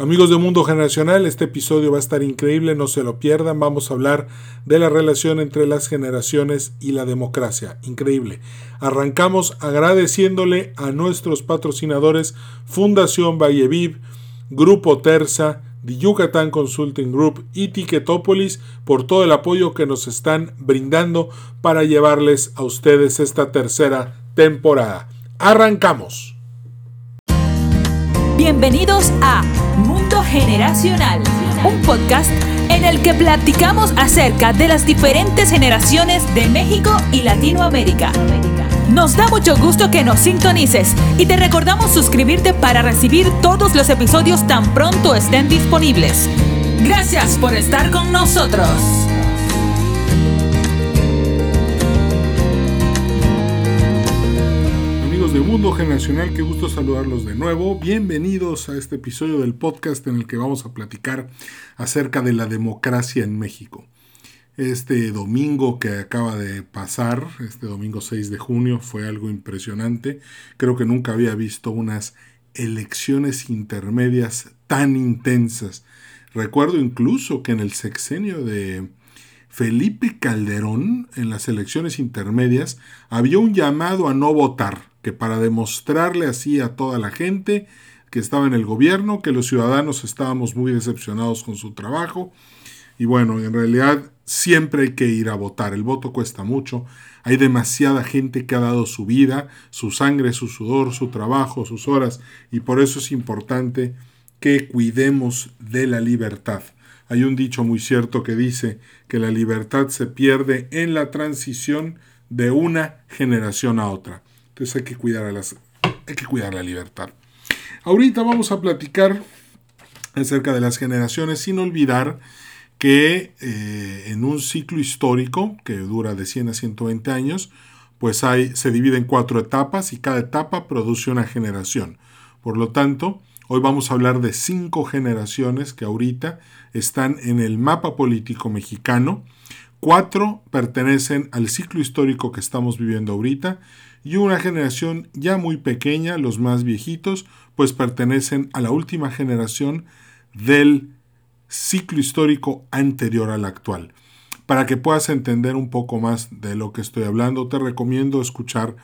Amigos de Mundo Generacional, este episodio va a estar increíble, no se lo pierdan. Vamos a hablar de la relación entre las generaciones y la democracia. Increíble. Arrancamos agradeciéndole a nuestros patrocinadores Fundación Valleviv, Grupo Terza, The Yucatán Consulting Group y Ticketopolis por todo el apoyo que nos están brindando para llevarles a ustedes esta tercera temporada. Arrancamos. Bienvenidos a Generacional, un podcast en el que platicamos acerca de las diferentes generaciones de México y Latinoamérica. Nos da mucho gusto que nos sintonices y te recordamos suscribirte para recibir todos los episodios tan pronto estén disponibles. Gracias por estar con nosotros. Qué gusto saludarlos de nuevo. Bienvenidos a este episodio del podcast en el que vamos a platicar acerca de la democracia en México. Este domingo que acaba de pasar, este domingo 6 de junio, fue algo impresionante. Creo que nunca había visto unas elecciones intermedias tan intensas. Recuerdo incluso que en el sexenio de Felipe Calderón, en las elecciones intermedias, había un llamado a no votar que para demostrarle así a toda la gente que estaba en el gobierno, que los ciudadanos estábamos muy decepcionados con su trabajo. Y bueno, en realidad siempre hay que ir a votar. El voto cuesta mucho. Hay demasiada gente que ha dado su vida, su sangre, su sudor, su trabajo, sus horas. Y por eso es importante que cuidemos de la libertad. Hay un dicho muy cierto que dice que la libertad se pierde en la transición de una generación a otra. Entonces hay que cuidar, hay que cuidar la libertad. Ahorita vamos a platicar acerca de las generaciones sin olvidar que eh, en un ciclo histórico que dura de 100 a 120 años, pues hay, se divide en cuatro etapas y cada etapa produce una generación. Por lo tanto, hoy vamos a hablar de cinco generaciones que ahorita están en el mapa político mexicano. Cuatro pertenecen al ciclo histórico que estamos viviendo ahorita y una generación ya muy pequeña, los más viejitos, pues pertenecen a la última generación del ciclo histórico anterior al actual. Para que puedas entender un poco más de lo que estoy hablando, te recomiendo escuchar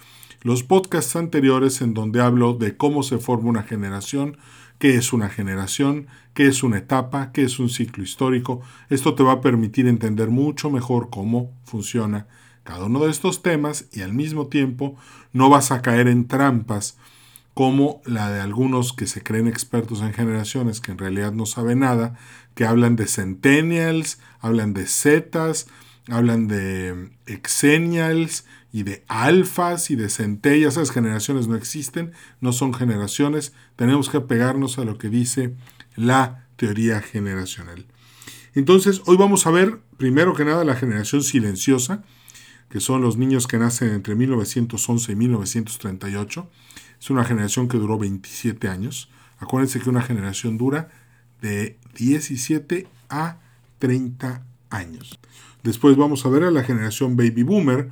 los podcasts anteriores en donde hablo de cómo se forma una generación, qué es una generación, qué es una etapa, qué es un ciclo histórico. Esto te va a permitir entender mucho mejor cómo funciona cada uno de estos temas y al mismo tiempo no vas a caer en trampas como la de algunos que se creen expertos en generaciones que en realidad no saben nada, que hablan de centennials, hablan de zetas, hablan de exennials y de alfas y de centellas. Esas generaciones no existen, no son generaciones. Tenemos que pegarnos a lo que dice la teoría generacional. Entonces, hoy vamos a ver, primero que nada, la generación silenciosa, que son los niños que nacen entre 1911 y 1938. Es una generación que duró 27 años. Acuérdense que una generación dura de 17 a 30 años. Después vamos a ver a la generación Baby Boomer,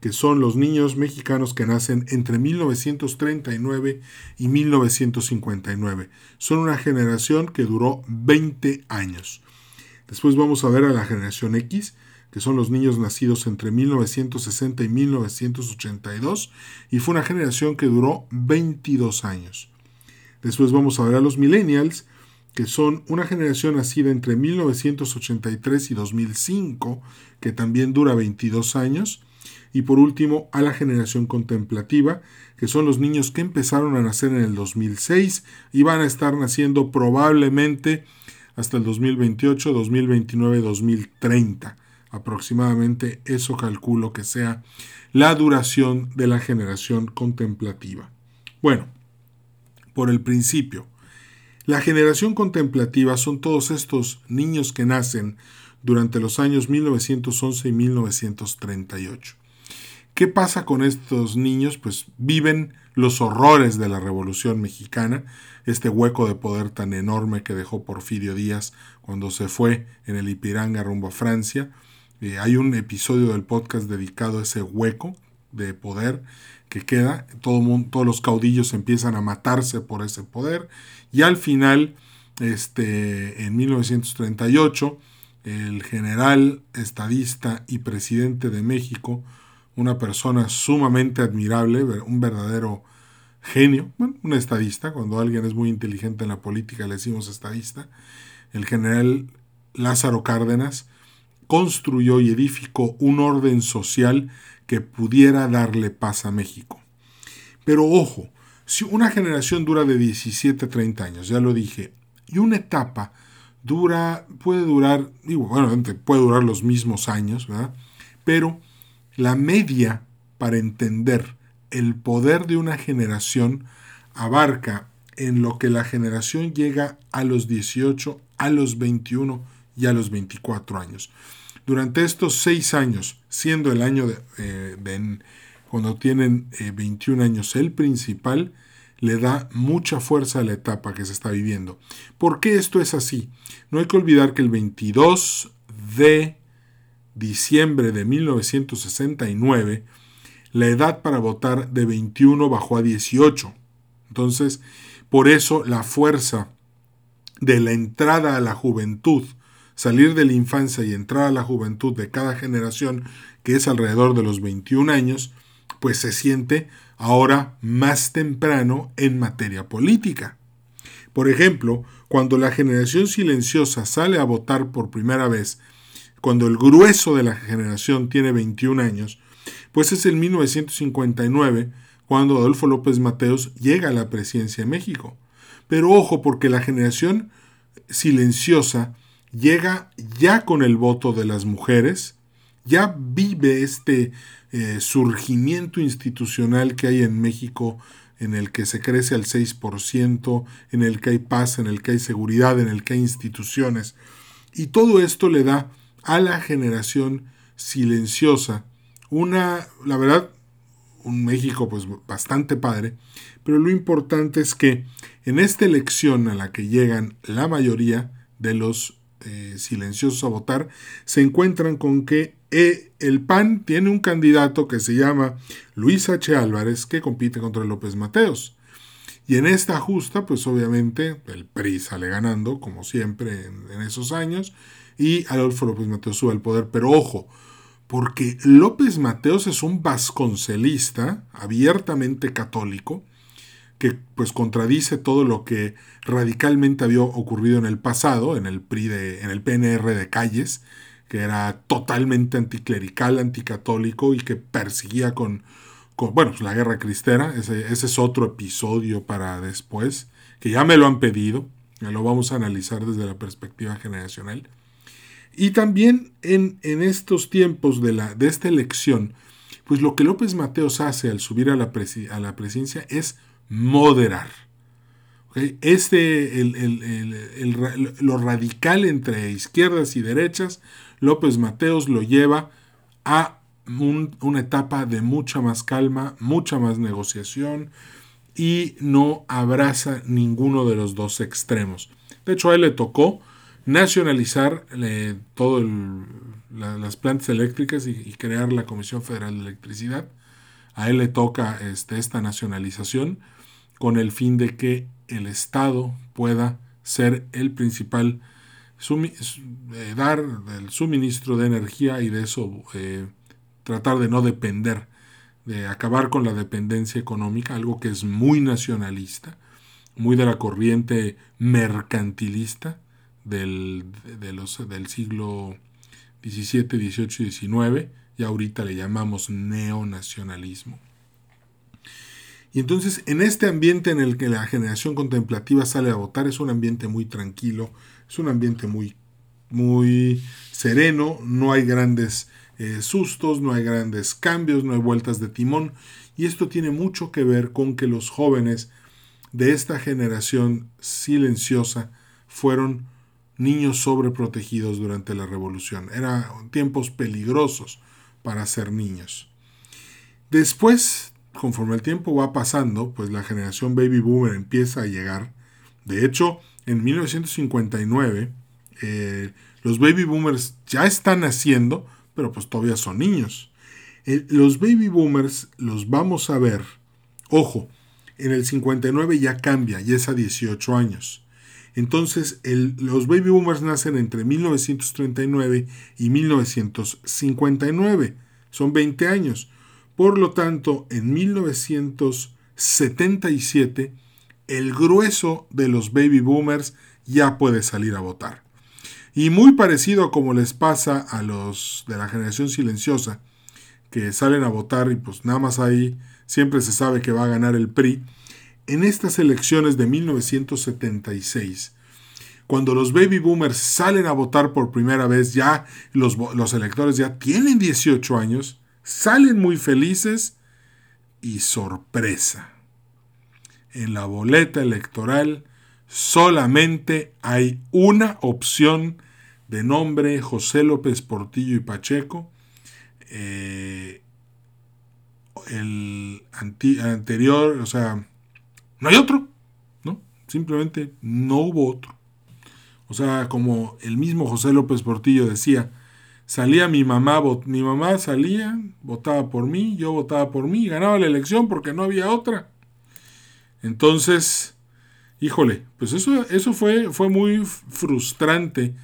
que son los niños mexicanos que nacen entre 1939 y 1959. Son una generación que duró 20 años. Después vamos a ver a la generación X, que son los niños nacidos entre 1960 y 1982, y fue una generación que duró 22 años. Después vamos a ver a los millennials, que son una generación nacida entre 1983 y 2005, que también dura 22 años. Y por último, a la generación contemplativa, que son los niños que empezaron a nacer en el 2006 y van a estar naciendo probablemente hasta el 2028, 2029, 2030 aproximadamente eso calculo que sea la duración de la generación contemplativa. Bueno, por el principio, la generación contemplativa son todos estos niños que nacen durante los años 1911 y 1938. ¿Qué pasa con estos niños? Pues viven los horrores de la Revolución Mexicana, este hueco de poder tan enorme que dejó Porfirio Díaz cuando se fue en el Ipiranga rumbo a Francia, eh, hay un episodio del podcast dedicado a ese hueco de poder que queda. Todo mundo, todos los caudillos empiezan a matarse por ese poder y al final este, en 1938, el general estadista y presidente de México, una persona sumamente admirable, un verdadero genio, bueno, un estadista, cuando alguien es muy inteligente en la política le decimos estadista, el general Lázaro Cárdenas construyó y edificó un orden social que pudiera darle paz a México. Pero ojo, si una generación dura de 17 a 30 años, ya lo dije, y una etapa dura, puede durar, digo, bueno, puede durar los mismos años, ¿verdad? Pero la media para entender el poder de una generación abarca en lo que la generación llega a los 18, a los 21 y a los 24 años. Durante estos seis años, siendo el año de, eh, cuando tienen 21 eh, años el principal, le da mucha fuerza a la etapa que se está viviendo. ¿Por qué esto es así? No hay que olvidar que el 22 de diciembre de 1969, la edad para votar de 21 bajó a 18. Entonces, por eso la fuerza de la entrada a la juventud, salir de la infancia y entrar a la juventud de cada generación, que es alrededor de los 21 años, pues se siente ahora más temprano en materia política. Por ejemplo, cuando la generación silenciosa sale a votar por primera vez, cuando el grueso de la generación tiene 21 años, pues es en 1959 cuando Adolfo López Mateos llega a la presidencia de México. Pero ojo, porque la generación silenciosa llega ya con el voto de las mujeres, ya vive este eh, surgimiento institucional que hay en México en el que se crece al 6%, en el que hay paz, en el que hay seguridad, en el que hay instituciones. Y todo esto le da a la generación silenciosa una, la verdad, un México pues bastante padre, pero lo importante es que en esta elección a la que llegan la mayoría de los eh, silenciosos a votar, se encuentran con que eh, el PAN tiene un candidato que se llama Luis H. Álvarez que compite contra López Mateos. Y en esta justa, pues obviamente el PRI sale ganando, como siempre en, esos años, y Adolfo López Mateos sube al poder. Pero ojo, porque López Mateos es un vasconcelista abiertamente católico, que pues contradice todo lo que radicalmente había ocurrido en el pasado, en el PRI de, en el PNR de Calles, que era totalmente anticlerical, anticatólico y que perseguía con, bueno, pues la guerra cristera, ese, ese, es otro episodio para después, que ya me lo han pedido, ya lo vamos a analizar desde la perspectiva generacional. Y también en, en estos tiempos de, la, de esta elección, pues lo que López Mateos hace al subir a la, a la presidencia es moderar. Este, lo radical entre izquierdas y derechas, López Mateos lo lleva a una etapa de mucha más calma, mucha más negociación y no abraza ninguno de los dos extremos. De hecho, a él le tocó nacionalizar todas las plantas eléctricas y, crear la Comisión Federal de Electricidad. A él le toca este, esta nacionalización con el fin de que el Estado pueda ser el principal, eh, dar el suministro de energía y de eso eh, tratar de no depender, de acabar con la dependencia económica, algo que es muy nacionalista, muy de la corriente mercantilista del, del siglo XVII, XVIII y XIX, y ahorita le llamamos neonacionalismo. Y entonces, en este ambiente en el que la generación contemplativa sale a votar, es un ambiente muy tranquilo, es un ambiente muy, muy sereno, no hay grandes eh, sustos, no hay grandes cambios, no hay vueltas de timón. Y esto tiene mucho que ver con que los jóvenes de esta generación silenciosa fueron niños sobreprotegidos durante la revolución. Eran tiempos peligrosos para ser niños. Después conforme el tiempo va pasando, pues la generación baby boomer empieza a llegar. De hecho, en 1959, eh, los baby boomers ya están naciendo, pero pues todavía son niños. los baby boomers los vamos a ver, ojo, en el 59 ya cambia, ya es a 18 años. Entonces, los baby boomers nacen entre 1939 y 1959. Son 20 años. Por lo tanto, en 1977, el grueso de los baby boomers ya puede salir a votar. Y muy parecido a como les pasa a los de la generación silenciosa, que salen a votar y pues nada más ahí siempre se sabe que va a ganar el PRI. En estas elecciones de 1976, cuando los baby boomers salen a votar por primera vez, ya los, los electores ya tienen 18 años, salen muy felices y sorpresa. En la boleta electoral solamente hay una opción de nombre José López Portillo y Pacheco. Eh, el anterior, o sea, no hay otro, ¿no? Simplemente no hubo otro. O sea, como el mismo José López Portillo decía, salía mi mamá, mi mamá salía, votaba por mí, yo votaba por mí, ganaba la elección porque no había otra. Entonces, híjole, pues eso, eso fue, fue muy frustrante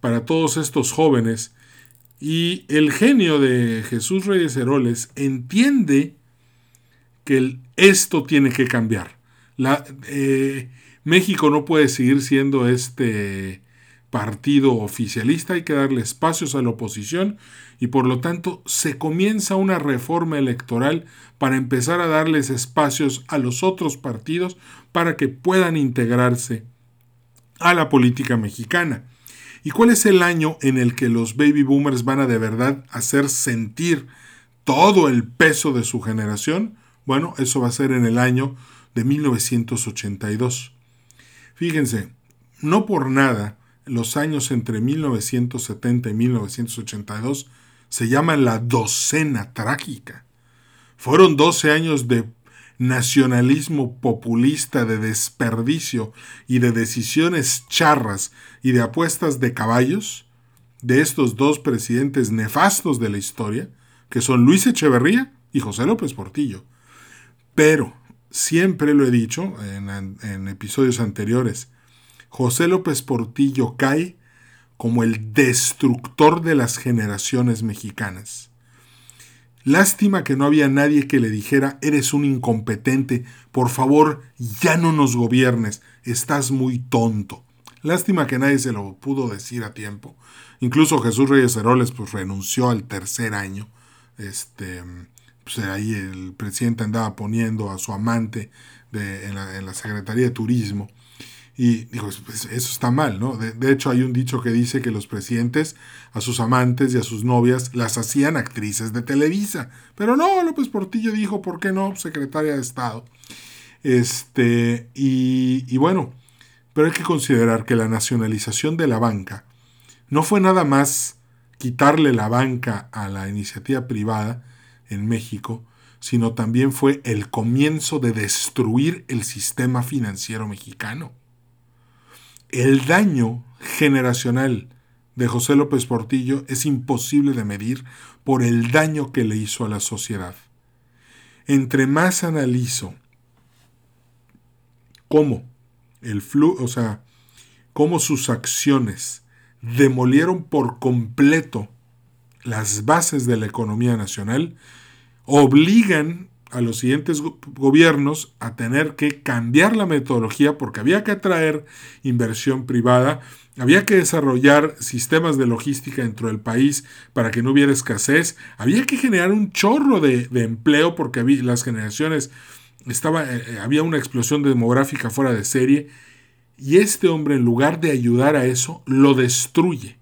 para todos estos jóvenes. Y el genio de Jesús Reyes Heroles entiende que esto tiene que cambiar. Eh, México no puede seguir siendo este partido oficialista, hay que darle espacios a la oposición y por lo tanto se comienza una reforma electoral para empezar a darles espacios a los otros partidos para que puedan integrarse a la política mexicana. ¿Y cuál es el año en el que los baby boomers van a de verdad hacer sentir todo el peso de su generación? Bueno, eso va a ser en el año de 1982. Fíjense, no por nada los años entre 1970 y 1982 se llaman la docena trágica. Fueron 12 años de nacionalismo populista, de desperdicio y de decisiones charras y de apuestas de caballos de estos dos presidentes nefastos de la historia, que son Luis Echeverría y José López Portillo. Pero, siempre lo he dicho en episodios anteriores, José López Portillo cae como el destructor de las generaciones mexicanas. Lástima que no había nadie que le dijera, eres un incompetente, por favor, ya no nos gobiernes, estás muy tonto. Lástima que nadie se lo pudo decir a tiempo. Incluso Jesús Reyes Heroles pues renunció al tercer año. Este, pues ahí el presidente andaba poniendo a su amante en la Secretaría de Turismo y digo, pues, eso está mal, ¿no? De, hecho, hay un dicho que dice que los presidentes a sus amantes y a sus novias las hacían actrices de Televisa. Pero no, López Portillo dijo, ¿por qué no? Secretaria de Estado. Este, y, y bueno, pero hay que considerar que la nacionalización de la banca no fue nada más quitarle la banca a la iniciativa privada en México, sino también fue el comienzo de destruir el sistema financiero mexicano el daño generacional de José López Portillo es imposible de medir por el daño que le hizo a la sociedad. Entre más analizo cómo el flujo, o sea, cómo sus acciones demolieron por completo las bases de la economía nacional, obligan a los siguientes gobiernos a tener que cambiar la metodología porque había que atraer inversión privada, había que desarrollar sistemas de logística dentro del país para que no hubiera escasez, había que generar un chorro de, empleo porque había, las generaciones estaba, eh, eh, había una explosión demográfica fuera de serie y este hombre en lugar de ayudar a eso lo destruye.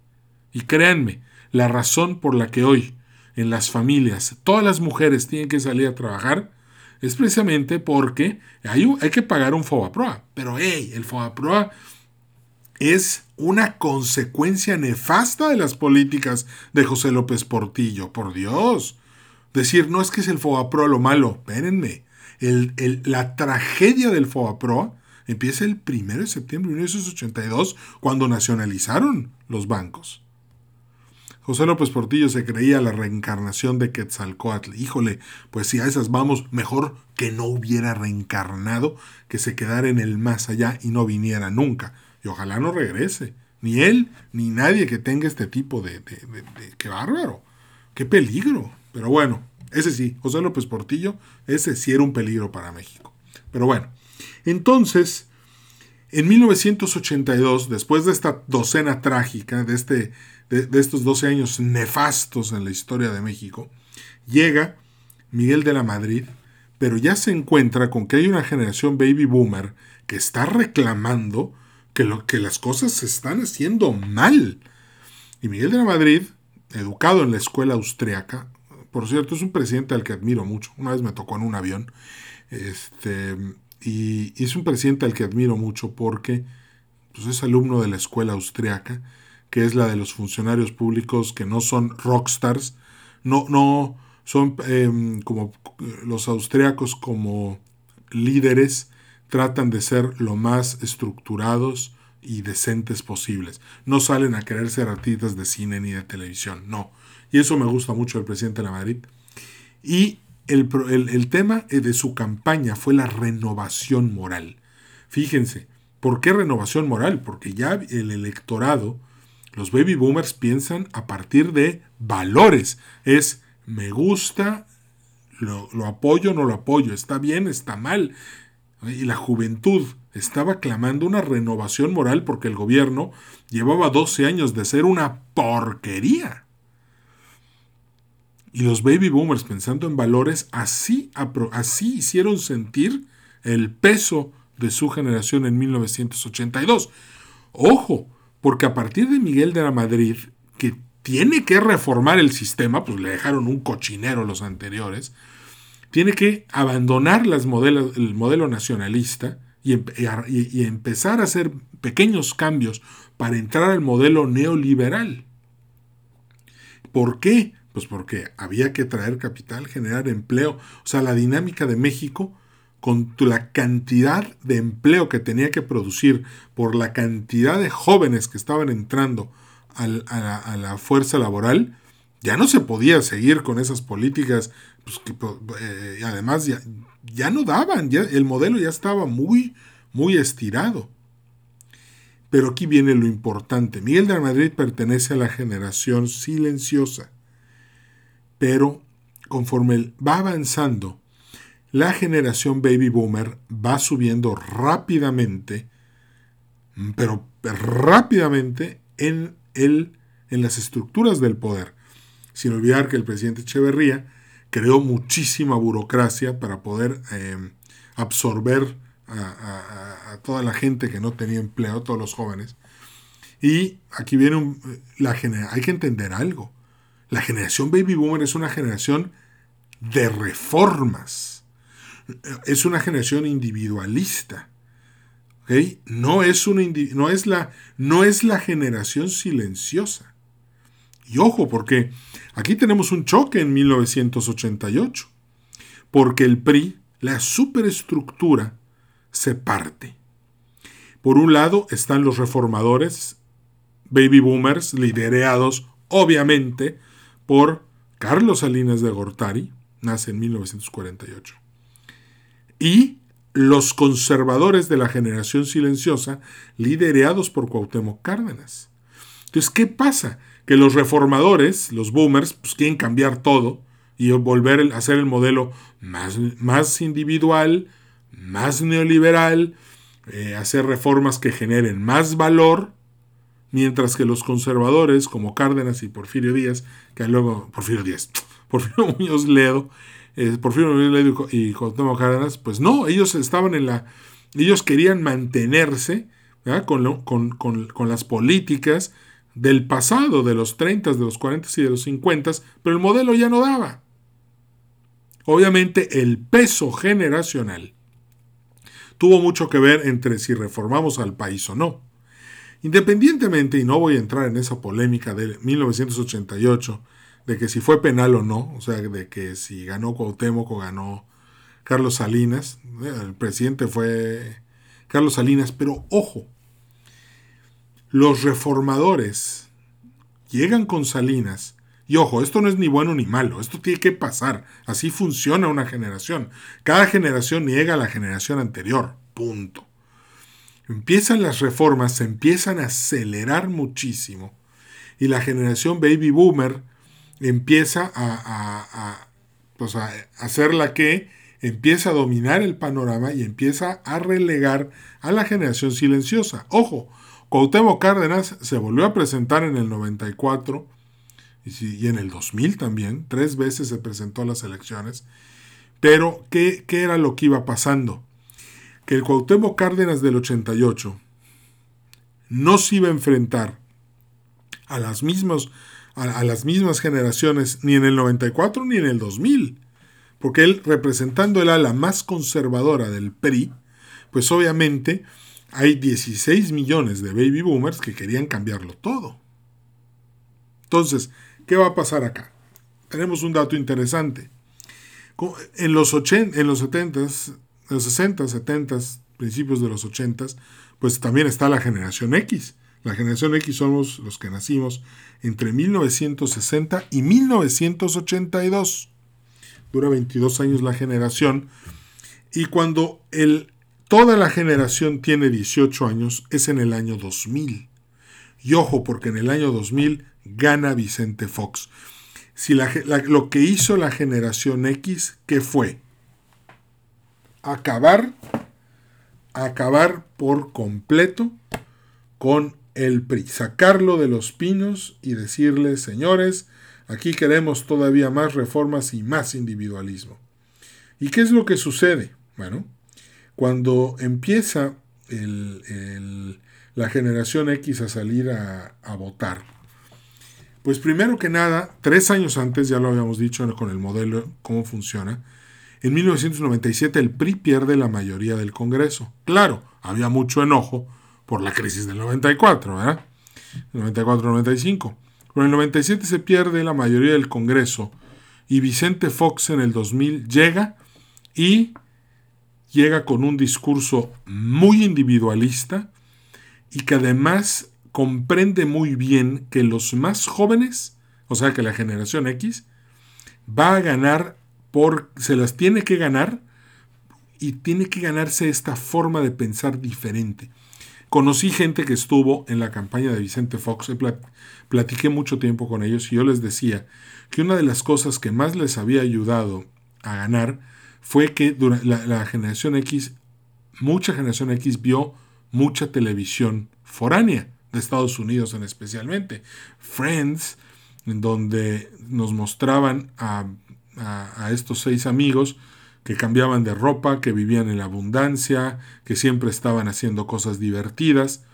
Y créanme, la razón por la que hoy en las familias, todas las mujeres tienen que salir a trabajar, es precisamente porque hay, hay que pagar un FOBAPROA. Pero hey, el FOBAPROA es una consecuencia nefasta de las políticas de José López Portillo, por Dios. Decir, no es que es el FOBAPROA lo malo, espérenme. la tragedia del FOBAPROA empieza el 1 de septiembre de 1982, cuando nacionalizaron los bancos. José López Portillo se creía la reencarnación de Quetzalcoatl. Híjole, pues si a esas vamos, mejor que no hubiera reencarnado, que se quedara en el más allá y no viniera nunca. y ojalá no regrese. Ni él, ni nadie que tenga este tipo de... de, ¡Qué bárbaro! ¡Qué peligro! Pero bueno, ese sí, José López Portillo, ese sí era un peligro para México. Pero bueno, entonces, en 1982, después de esta docena trágica, de, este, de, estos 12 años nefastos en la historia de México, llega Miguel de la Madrid, pero ya se encuentra con que hay una generación baby boomer que está reclamando que, lo, que las cosas se están haciendo mal. Y Miguel de la Madrid, educado en la escuela austriaca, por cierto, es un presidente al que admiro mucho. Una vez me tocó en un avión. Este, y, es un presidente al que admiro mucho porque pues, es alumno de la escuela austriaca, que es la de los funcionarios públicos que no son rockstars, no, no son em, como los austriacos como líderes tratan de ser lo más estructurados y decentes posibles. No salen a querer ser artistas de cine ni de televisión, no. Y eso me gusta mucho del presidente de la Madrid. Y el, el, tema de su campaña fue la renovación moral. Fíjense, ¿por qué renovación moral? Porque ya el electorado, los baby boomers piensan a partir de valores. Es me gusta, lo, lo apoyo, no lo apoyo, está bien, está mal. Y la juventud estaba clamando una renovación moral porque el gobierno llevaba 12 años de ser una porquería. Y los baby boomers, pensando en valores, así, así hicieron sentir el peso de su generación en 1982. Ojo, porque a partir de Miguel de la Madrid, que tiene que reformar el sistema, pues le dejaron un cochinero los anteriores, tiene que abandonar las modelos, el modelo nacionalista y, y, empezar a hacer pequeños cambios para entrar al modelo neoliberal. ¿Por qué? Pues porque había que traer capital, generar empleo. O sea, la dinámica de México, con la cantidad de empleo que tenía que producir por la cantidad de jóvenes que estaban entrando a, la, fuerza laboral, ya no se podía seguir con esas políticas pues, que eh, además ya, ya no daban, ya, el modelo ya estaba muy, muy estirado. Pero aquí viene lo importante. Miguel de Madrid pertenece a la generación silenciosa. Pero conforme va avanzando, la generación baby boomer va subiendo rápidamente, pero rápidamente en, el, en las estructuras del poder. Sin olvidar que el presidente Echeverría creó muchísima burocracia para poder em, absorber a, toda la gente que no tenía empleo, todos los jóvenes. Y aquí viene la hay que entender algo. La generación baby boomer es una generación de reformas. Es una generación individualista. No, es una, no, es la, no es la generación silenciosa. Y ojo, porque aquí tenemos un choque en 1988, porque el PRI, la superestructura, se parte. Por un lado están los reformadores, baby boomers, liderados obviamente por Carlos Salinas de Gortari, nace en 1948, y los conservadores de la generación silenciosa, liderados por Cuauhtémoc Cárdenas. Entonces, ¿qué pasa? que los reformadores, los boomers, pues quieren cambiar todo y volver a hacer el modelo más, más individual, más neoliberal, eh, hacer reformas que generen más valor, mientras que los conservadores como Cárdenas y Porfirio Díaz, que luego Porfirio Díaz, Porfirio Muñoz Ledo, eh, Porfirio Ledo y Cuauhtémoc Cárdenas, pues no, ellos estaban en la, ellos querían mantenerse con, con, con, con las políticas del pasado, de los 30, de los 40 y de los 50, pero el modelo ya no daba. Obviamente el peso generacional tuvo mucho que ver entre si reformamos al país o no. Independientemente, y no voy a entrar en esa polémica de 1988, de que si fue penal o no, o sea, de que si ganó Cuauhtémoc o ganó Carlos Salinas, eh, el presidente fue Carlos Salinas, pero ojo, los reformadores llegan con Salinas, y ojo, esto no es ni bueno ni malo, esto tiene que pasar, así funciona una generación. Cada generación niega a la generación anterior, punto. empiezan las reformas, se empiezan a acelerar muchísimo y la generación baby boomer empieza a, pues a, hacer la que empieza a dominar el panorama y empieza a relegar a la generación silenciosa. Ojo, Cuauhtémoc Cárdenas se volvió a presentar en el 94 y, en el 2000 también, tres veces se presentó a las elecciones. Pero, ¿qué, ¿qué, era lo que iba pasando? Que el Cuauhtémoc Cárdenas del 88 no se iba a enfrentar a las, mismas, a, las mismas generaciones ni en el 94 ni en el 2000. Porque él, representando el ala más conservadora del PRI, pues obviamente hay 16 millones de baby boomers que querían cambiarlo todo. Entonces, ¿qué va a pasar acá? Tenemos un dato interesante. En los, 80, en los 70, los 60, 70, principios de los 80, pues también está la generación X. La generación X somos los que nacimos entre 1960 y 1982. Dura 22 años la generación. Y cuando el, toda la generación tiene 18 años, es en el año 2000. Y ojo, porque en el año 2000 gana Vicente Fox. Si lo que hizo la generación X, ¿qué fue? Acabar, acabar por completo con el PRI, sacarlo de los pinos y decirle, señores, aquí queremos todavía más reformas y más individualismo. ¿Y qué es lo que sucede? Bueno, cuando empieza la generación X a salir a, a votar, pues primero que nada, tres años antes, ya lo habíamos dicho con el modelo, cómo funciona, en 1997 el PRI pierde la mayoría del Congreso. Claro, había mucho enojo por la crisis del 94, ¿verdad? 94-95. Pero en el 97 se pierde la mayoría del Congreso y Vicente Fox en el 2000 llega y llega con un discurso muy individualista y que además comprende muy bien que los más jóvenes, o sea que la generación X, va a ganar por, se las tiene que ganar y tiene que ganarse esta forma de pensar diferente. Conocí gente que estuvo en la campaña de Vicente Fox, platiqué mucho tiempo con ellos y yo les decía que una de las cosas que más les había ayudado a ganar fue que durante la, generación X, mucha generación X vio mucha televisión foránea de Estados Unidos en especialmente. Friends, en donde nos mostraban a, a estos seis amigos que cambiaban de ropa, que vivían en la abundancia, que siempre estaban haciendo cosas divertidas.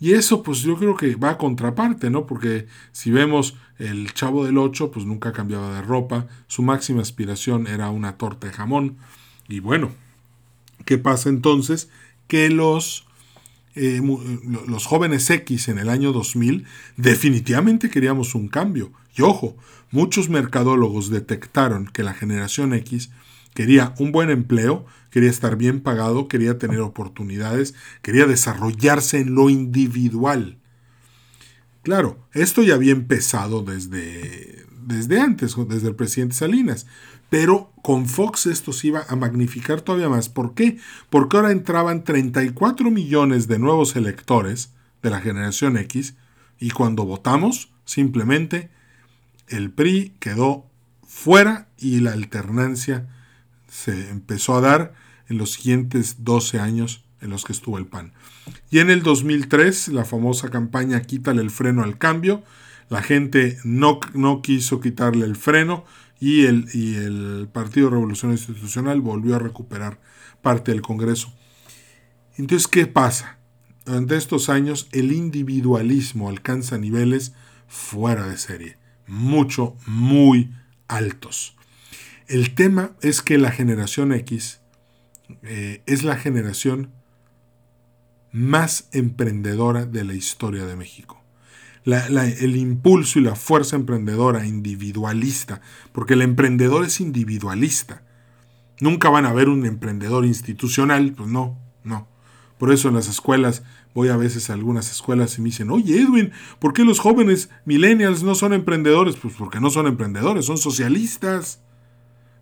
Y eso pues yo creo que va a contraparte, ¿no? Porque si vemos el chavo del 8, pues nunca cambiaba de ropa, su máxima aspiración era una torta de jamón. Y bueno, ¿qué pasa entonces? Que los, eh, los jóvenes X en el año 2000 definitivamente queríamos un cambio. Y ojo, muchos mercadólogos detectaron que la generación X Quería un buen empleo, quería estar bien pagado, quería tener oportunidades, quería desarrollarse en lo individual. Claro, esto ya había empezado desde, desde antes, desde el presidente Salinas, pero con Fox esto se iba a magnificar todavía más. ¿Por qué? Porque ahora entraban 34 millones de nuevos electores de la generación X y cuando votamos, simplemente el PRI quedó fuera y la alternancia se empezó a dar en los siguientes 12 años en los que estuvo el PAN. Y en el 2003, la famosa campaña Quítale el freno al cambio, la gente no, no quiso quitarle el freno y el, y el Partido Revolución Institucional volvió a recuperar parte del Congreso. Entonces, ¿qué pasa? Durante estos años el individualismo alcanza niveles fuera de serie, mucho, muy altos. El tema es que la generación X eh, es la generación más emprendedora de la historia de México. el impulso y la fuerza emprendedora individualista, porque el emprendedor es individualista. Nunca van a ver un emprendedor institucional, pues no, no. Por eso en las escuelas, voy a veces a algunas escuelas y me dicen, oye Edwin, ¿por qué los jóvenes millennials no son emprendedores? Pues porque no son emprendedores, son socialistas.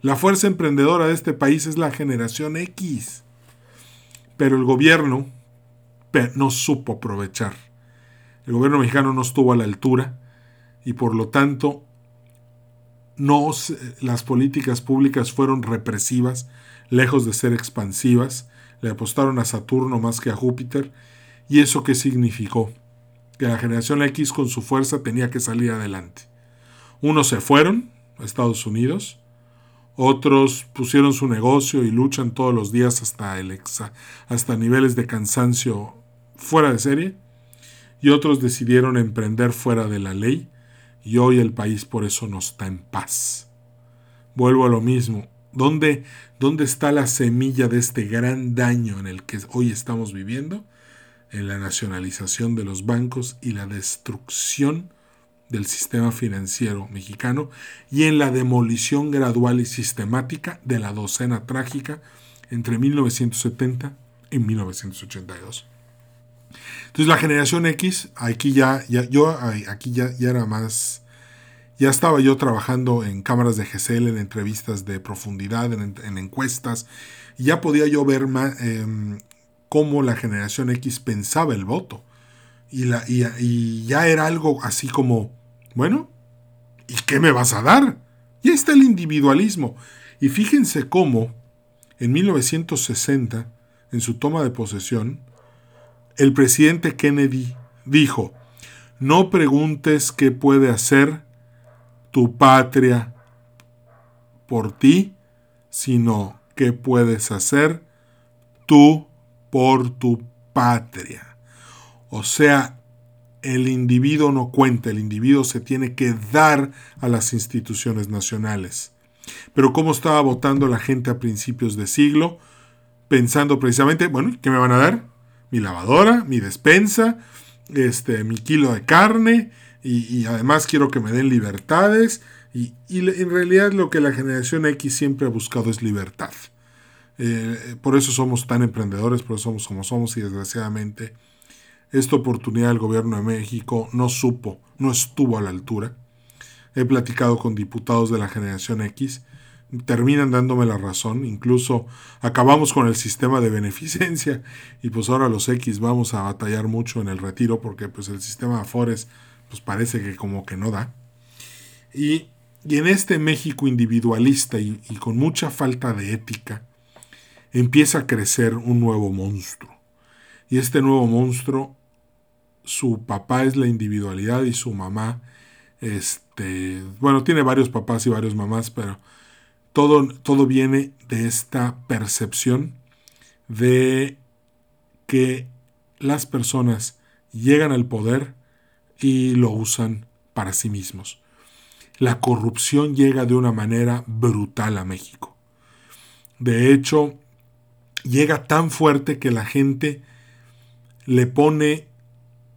La fuerza emprendedora de este país es la generación X. Pero el gobierno no supo aprovechar. El gobierno mexicano no estuvo a la altura y por lo tanto no, las políticas públicas fueron represivas, lejos de ser expansivas, le apostaron a Saturno más que a Júpiter, y eso qué significó? Que la generación X con su fuerza tenía que salir adelante. Unos se fueron a Estados Unidos, otros pusieron su negocio y luchan todos los días hasta, el hasta niveles de cansancio fuera de serie, y otros decidieron emprender fuera de la ley, y hoy el país por eso no está en paz. Vuelvo a lo mismo. ¿Dónde, ¿Dónde está la semilla de este gran daño en el que hoy estamos viviendo? En la nacionalización de los bancos y la destrucción del sistema financiero mexicano y en la demolición gradual y sistemática de la docena trágica entre 1970 y 1982. Entonces la generación X, aquí ya, yo aquí ya, era más, ya estaba yo trabajando en cámaras de GCL, en entrevistas de profundidad, en, encuestas, ya podía yo ver más, em, cómo la generación X pensaba el voto. Y, ya era algo así como, bueno, ¿y qué me vas a dar? Y ahí está el individualismo. Y fíjense cómo en 1960, en su toma de posesión, el presidente Kennedy dijo, no preguntes qué puede hacer tu patria por ti, sino qué puedes hacer tú por tu patria. O sea, el individuo no cuenta, el individuo se tiene que dar a las instituciones nacionales. Pero ¿cómo estaba votando la gente a principios de siglo? Pensando precisamente, bueno, ¿qué me van a dar? mi lavadora, mi despensa, este, mi kilo de carne y, además quiero que me den libertades y, en realidad lo que la generación X siempre ha buscado es libertad. Eh, por eso somos tan emprendedores, por eso somos como somos y desgraciadamente esta oportunidad del gobierno de México no supo, no estuvo a la altura. He platicado con diputados de la generación X terminan dándome la razón, incluso acabamos con el sistema de beneficencia y pues ahora los X vamos a batallar mucho en el retiro porque pues el sistema de Afores pues parece que como que no da. Y, en este México individualista y, y con mucha falta de ética empieza a crecer un nuevo monstruo. Y este nuevo monstruo, su papá es la individualidad y su mamá, este, bueno, tiene varios papás y varios mamás, pero todo, viene de esta percepción de que las personas llegan al poder y lo usan para sí mismos. La corrupción llega de una manera brutal a México. De hecho, llega tan fuerte que la gente le pone,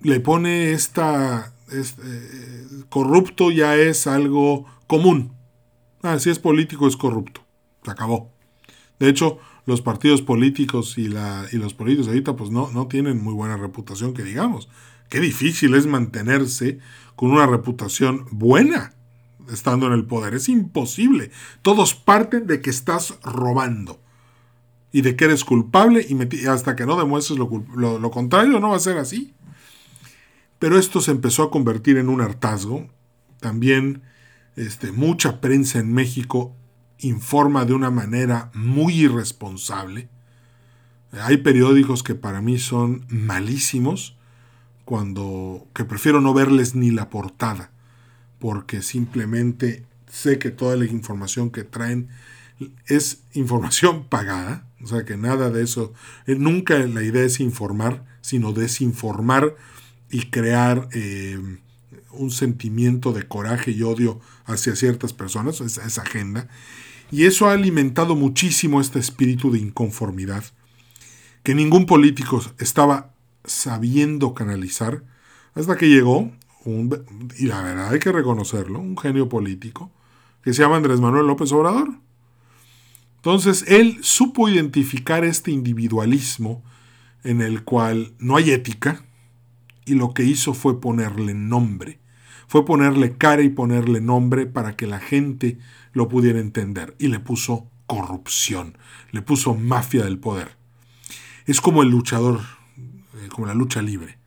le pone esta, eh, corrupto ya es algo común. Ah, si es político es corrupto. Se acabó. De hecho, los partidos políticos y, la, y los políticos ahorita pues no, no tienen muy buena reputación, que digamos. Qué difícil es mantenerse con una reputación buena estando en el poder. Es imposible. Todos parten de que estás robando y de que eres culpable y hasta que no demuestres lo, lo, lo, contrario no va a ser así. Pero esto se empezó a convertir en un hartazgo. También este, mucha prensa en México informa de una manera muy irresponsable. Hay periódicos que para mí son malísimos, cuando que prefiero no verles ni la portada, porque simplemente sé que toda la información que traen es información pagada, o sea que nada de eso, eh, nunca la idea es informar, sino desinformar y crear eh, un sentimiento de coraje y odio hacia ciertas personas, esa, esa agenda, y eso ha alimentado muchísimo este espíritu de inconformidad que ningún político estaba sabiendo canalizar hasta que llegó, un, y la verdad hay que reconocerlo, un genio político que se llama Andrés Manuel López Obrador. Entonces él supo identificar este individualismo en el cual no hay ética y lo que hizo fue ponerle nombre fue ponerle cara y ponerle nombre para que la gente lo pudiera entender. Y le puso corrupción, le puso mafia del poder. Es como el luchador eh, como la lucha libre.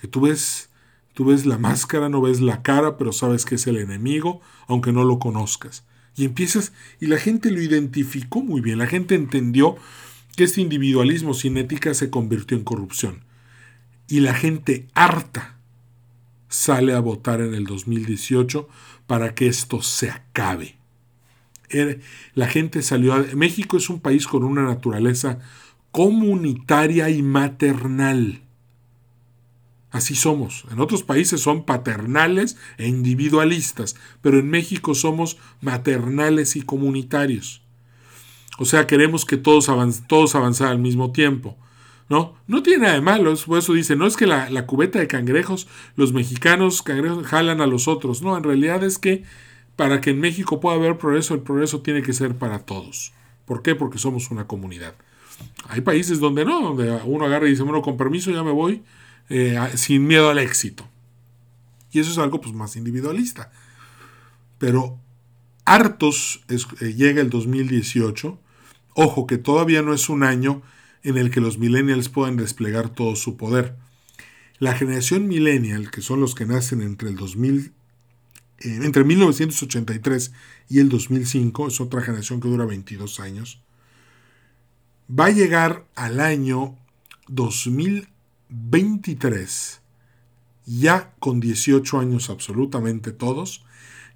Que tú ves, tú ves la máscara, no ves la cara, pero sabes que es el enemigo, aunque no lo conozcas. Y empiezas, y la gente lo identificó muy bien, la gente entendió que este individualismo sin ética se convirtió en corrupción. Y la gente harta sale a votar en el 2018 para que esto se acabe. Er, la gente salió a... México es un país con una naturaleza comunitaria y maternal. Así somos. En otros países son paternales e individualistas, pero en México somos maternales y comunitarios. O sea, queremos que todos, todos avanzar al mismo tiempo. ¿No? No tiene nada de malo, por eso dice, no es que la, la, cubeta de cangrejos, los mexicanos cangrejos jalan a los otros, no, en realidad es que para que en México pueda haber progreso, el progreso tiene que ser para todos. ¿Por qué? Porque somos una comunidad. Hay países donde no, donde uno agarra y dice, bueno, con permiso ya me voy, eh, sin miedo al éxito. Y eso es algo pues, más individualista. Pero hartos eh, llega el 2018. Ojo que todavía no es un año en el que los millennials puedan desplegar todo su poder. La generación millennial, que son los que nacen entre el 2000, eh, entre 1983 y el 2005, es otra generación que dura 22 años, va a llegar al año 2023, ya con 18 años absolutamente todos,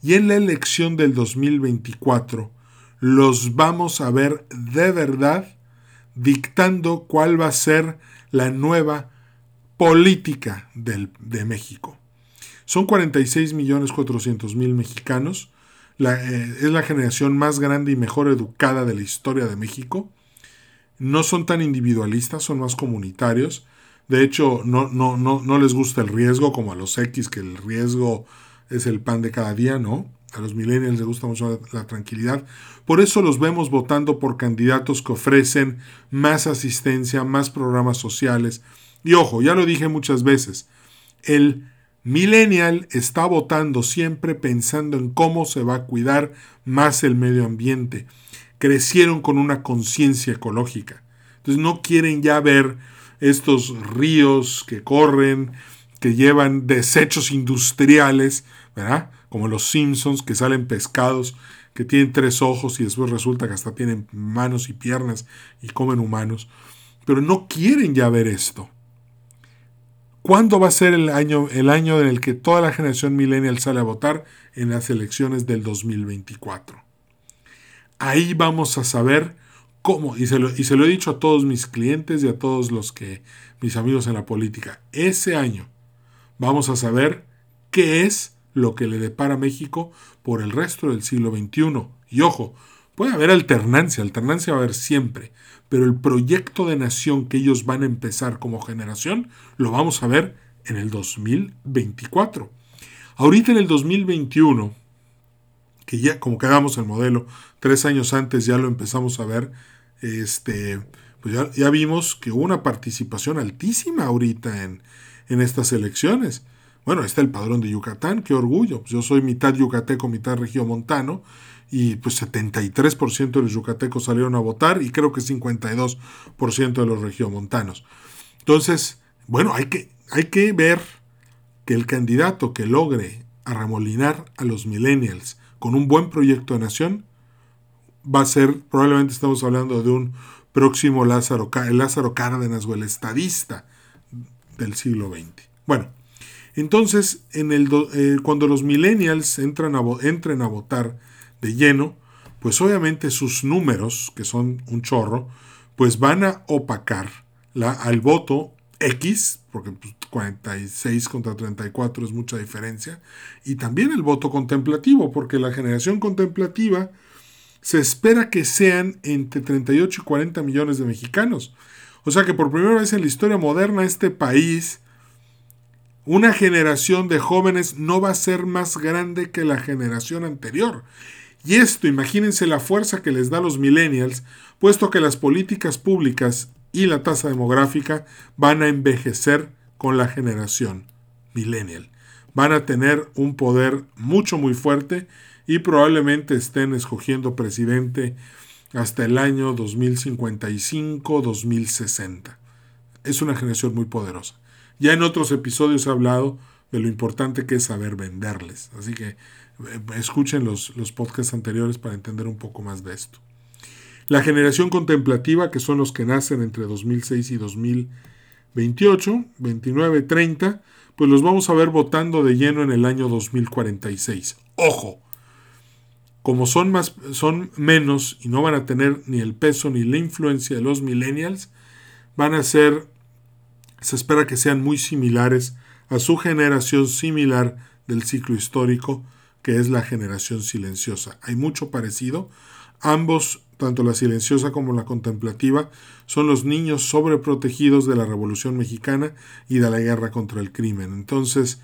y en la elección del 2024 los vamos a ver de verdad dictando cuál va a ser la nueva política de México. Son 46 millones 400 mil mexicanos. Eh, es la generación más grande y mejor educada de la historia de México. No son tan individualistas, son más comunitarios. De hecho, no, no, no, no les gusta el riesgo como a los X, que el riesgo es el pan de cada día, ¿no? A los millennials les gusta mucho la tranquilidad. Por eso los vemos votando por candidatos que ofrecen más asistencia, más programas sociales. Y ojo, ya lo dije muchas veces, el millennial está votando siempre pensando en cómo se va a cuidar más el medio ambiente. Crecieron con una conciencia ecológica. Entonces no quieren ya ver estos ríos que corren, que llevan desechos industriales, ¿verdad? Como los Simpsons, que salen pescados, que tienen tres ojos y después resulta que hasta tienen manos y piernas y comen humanos. Pero no quieren ya ver esto. ¿Cuándo va a ser el año, el año en el que toda la generación millennial sale a votar? En las elecciones del 2024. Ahí vamos a saber cómo, y se, lo, y se lo he dicho a todos mis clientes y a todos los que, mis amigos en la política, ese año vamos a saber qué es lo que le depara a México por el resto del siglo XXI. Y ojo, puede haber alternancia, alternancia va a haber siempre, pero el proyecto de nación que ellos van a empezar como generación lo vamos a ver en el 2024. Ahorita en el 2021, que ya como quedamos el modelo, tres años antes ya lo empezamos a ver, este, pues ya, ya vimos que hubo una participación altísima ahorita en, en estas elecciones. Bueno, está el padrón de Yucatán, qué orgullo. Yo soy mitad yucateco, mitad regiomontano, y pues 73% de los yucatecos salieron a votar y creo que 52% de los regiomontanos. Entonces, bueno, hay que, hay que ver que el candidato que logre arremolinar a los millennials con un buen proyecto de nación va a ser, probablemente estamos hablando de un próximo Lázaro, Lázaro Cárdenas o el estadista del siglo XX. Bueno, entonces, en el eh, cuando los millennials entran a, entren a votar de lleno, pues obviamente sus números, que son un chorro, pues van a opacar la, al voto X, porque 46 pues, contra 34 es mucha diferencia, y también el voto contemplativo, porque la generación contemplativa se espera que sean entre 38 y 40 millones de mexicanos. O sea que por primera vez en la historia moderna este país, una generación de jóvenes no va a ser más grande que la generación anterior. Y esto, imagínense la fuerza que les da a los millennials, puesto que las políticas públicas y la tasa demográfica van a envejecer con la generación millennial. Van a tener un poder mucho muy fuerte y probablemente estén escogiendo presidente hasta el año 2055-2060. es una generación muy poderosa. Ya en otros episodios he hablado de lo importante que es saber venderles. Así que eh, escuchen los, los podcasts anteriores para entender un poco más de esto. La generación contemplativa, que son los que nacen entre 2006 y 2028, 29, 30, pues los vamos a ver votando de lleno en el año 2046. Ojo, como son, más, son menos y no van a tener ni el peso ni la influencia de los millennials, van a ser, se espera que sean muy similares a su generación similar del ciclo histórico, que es la generación silenciosa. Hay mucho parecido. Ambos, tanto la silenciosa como la contemplativa, son los niños sobreprotegidos de la Revolución Mexicana y de la guerra contra el crimen. Entonces,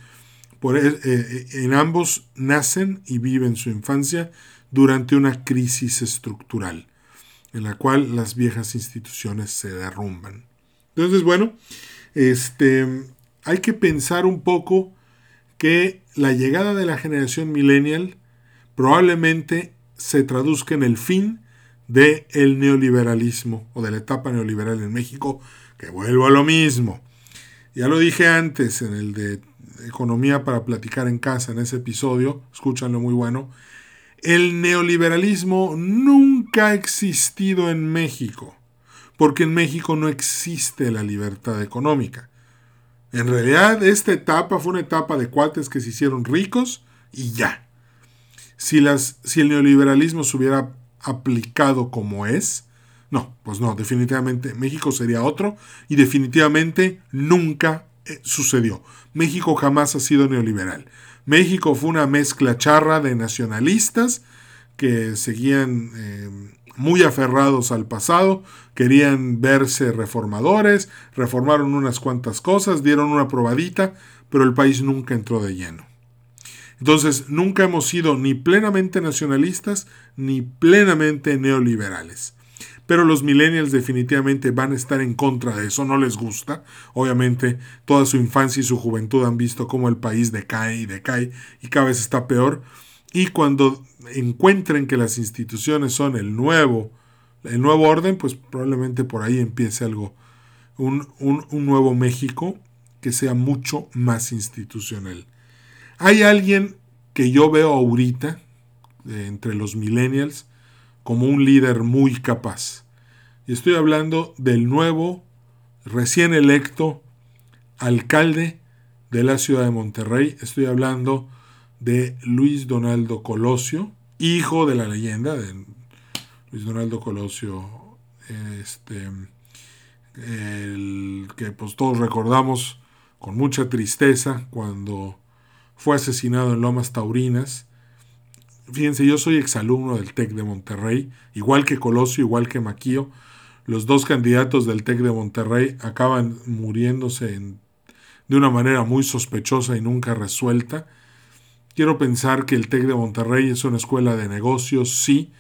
por, e, eh, en ambos nacen y viven su infancia durante una crisis estructural, en la cual las viejas instituciones se derrumban. Entonces, bueno, este, hay que pensar un poco que la llegada de la generación millennial probablemente se traduzca en el fin del el neoliberalismo o de la etapa neoliberal en México, que vuelvo a lo mismo. Ya lo dije antes en el de Economía para platicar en casa, en ese episodio, escúchanlo muy bueno, el neoliberalismo nunca ha existido en México, porque en México no existe la libertad económica. En realidad, esta etapa fue una etapa de cuates que se hicieron ricos y ya. Si, el neoliberalismo se hubiera aplicado como es, no, pues no, definitivamente México sería otro y definitivamente nunca eh, sucedió. México jamás ha sido neoliberal. México fue una mezcla charra de nacionalistas que seguían eh, muy aferrados al pasado, querían verse reformadores, reformaron unas cuantas cosas, dieron una probadita, pero el país nunca entró de lleno. Entonces, nunca hemos sido ni plenamente nacionalistas ni plenamente neoliberales. Pero los millennials definitivamente van a estar en contra de eso, no les gusta. Obviamente, toda su infancia y su juventud han visto cómo el país decae y decae y cada vez está peor. Y cuando encuentren que las instituciones son el nuevo, el nuevo orden, pues probablemente por ahí empiece algo, un, un nuevo México que sea mucho más institucional. Hay alguien que yo veo ahorita, entre los millennials, como un líder muy capaz. Y estoy hablando del nuevo, recién electo alcalde de la ciudad de Monterrey. Estoy hablando de Luis Donaldo Colosio, hijo de la leyenda de Luis Donaldo Colosio, este, que pues todos recordamos con mucha tristeza cuando fue asesinado en Lomas Taurinas Fíjense, yo soy exalumno del TEC de Monterrey, igual que Colosio, igual que Maquío. Los dos candidatos del TEC de Monterrey acaban muriéndose de una manera muy sospechosa y nunca resuelta. Quiero pensar que el TEC de Monterrey es una escuela de negocios, sí,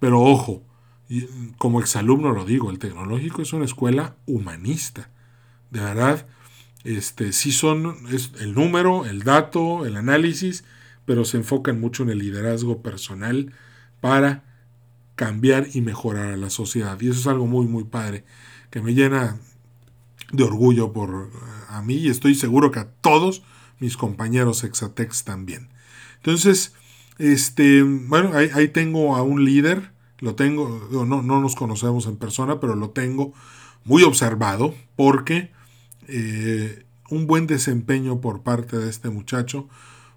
pero ojo, como exalumno lo digo, el tecnológico es una escuela humanista. De verdad, este, sí son es el número, el dato, el análisis, pero se enfocan mucho en el liderazgo personal para cambiar y mejorar a la sociedad. Y eso es algo muy, muy padre, que me llena de orgullo por a mí y estoy seguro que a todos mis compañeros Exatex también. Entonces, este, bueno, ahí, tengo a un líder, lo tengo, no, no nos conocemos en persona, pero lo tengo muy observado porque eh, un buen desempeño por parte de este muchacho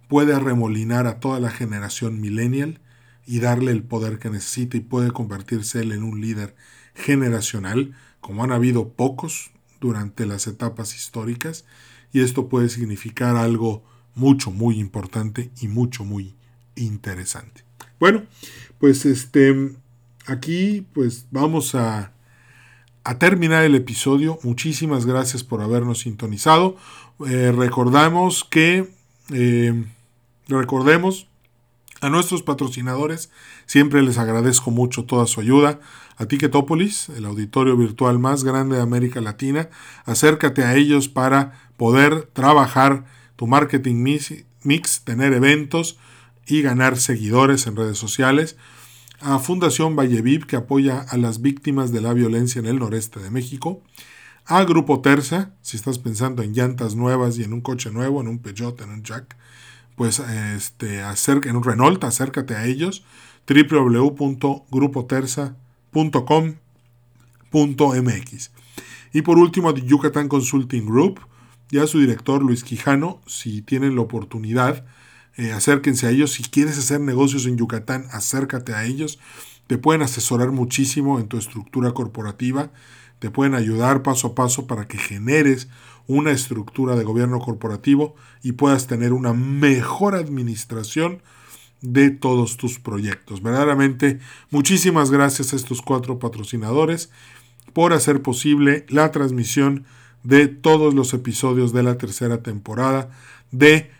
puede arremolinar a toda la generación millennial y darle el poder que necesita y puede convertirse él en un líder generacional, como han habido pocos durante las etapas históricas, y esto puede significar algo mucho, muy importante y mucho, muy interesante. Bueno, pues este, aquí pues vamos a, a terminar el episodio. Muchísimas gracias por habernos sintonizado. Eh, recordamos que... Eh, Recordemos a nuestros patrocinadores, siempre les agradezco mucho toda su ayuda. A Ticketopolis, el auditorio virtual más grande de América Latina, acércate a ellos para poder trabajar tu marketing mix, tener eventos y ganar seguidores en redes sociales. A Fundación Valleviv, que apoya a las víctimas de la violencia en el noreste de México. a Grupo Terza, si estás pensando en llantas nuevas y en un coche nuevo, en un Peugeot, en un Jack, pues este, acerca, en un Renault, acércate a ellos, www.grupoterza.com.mx. Y por último, a Yucatán Consulting Group, ya su director Luis Quijano, si tienen la oportunidad, eh, acérquense a ellos. Si quieres hacer negocios en Yucatán, acércate a ellos. Te pueden asesorar muchísimo en tu estructura corporativa. Te pueden ayudar paso a paso para que generes una estructura de gobierno corporativo y puedas tener una mejor administración de todos tus proyectos. Verdaderamente, muchísimas gracias a estos cuatro patrocinadores por hacer posible la transmisión de todos los episodios de la tercera temporada de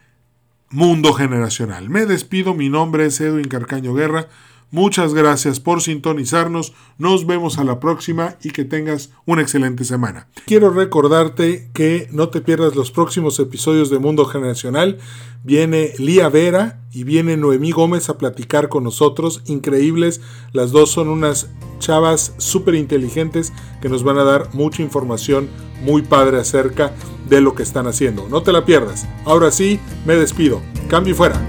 Mundo Generacional. Me despido, mi nombre es Edwin Carcaño Guerra. Muchas gracias por sintonizarnos, nos vemos a la próxima y que tengas una excelente semana. Quiero recordarte que no te pierdas los próximos episodios de Mundo Generacional. Viene Lía Vera y viene Noemí Gómez a platicar con nosotros, increíbles, las dos son unas chavas súper inteligentes que nos van a dar mucha información muy padre acerca de lo que están haciendo. No te la pierdas. Ahora sí, me despido. Cambio y fuera.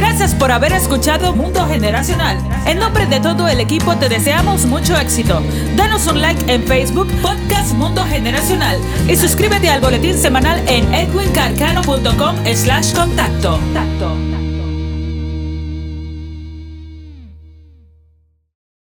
Gracias por haber escuchado Mundo Generacional. En nombre de todo el equipo te deseamos mucho éxito. Danos un like en Facebook, Podcast Mundo Generacional y suscríbete al boletín semanal en edwincarcano.com slash contacto.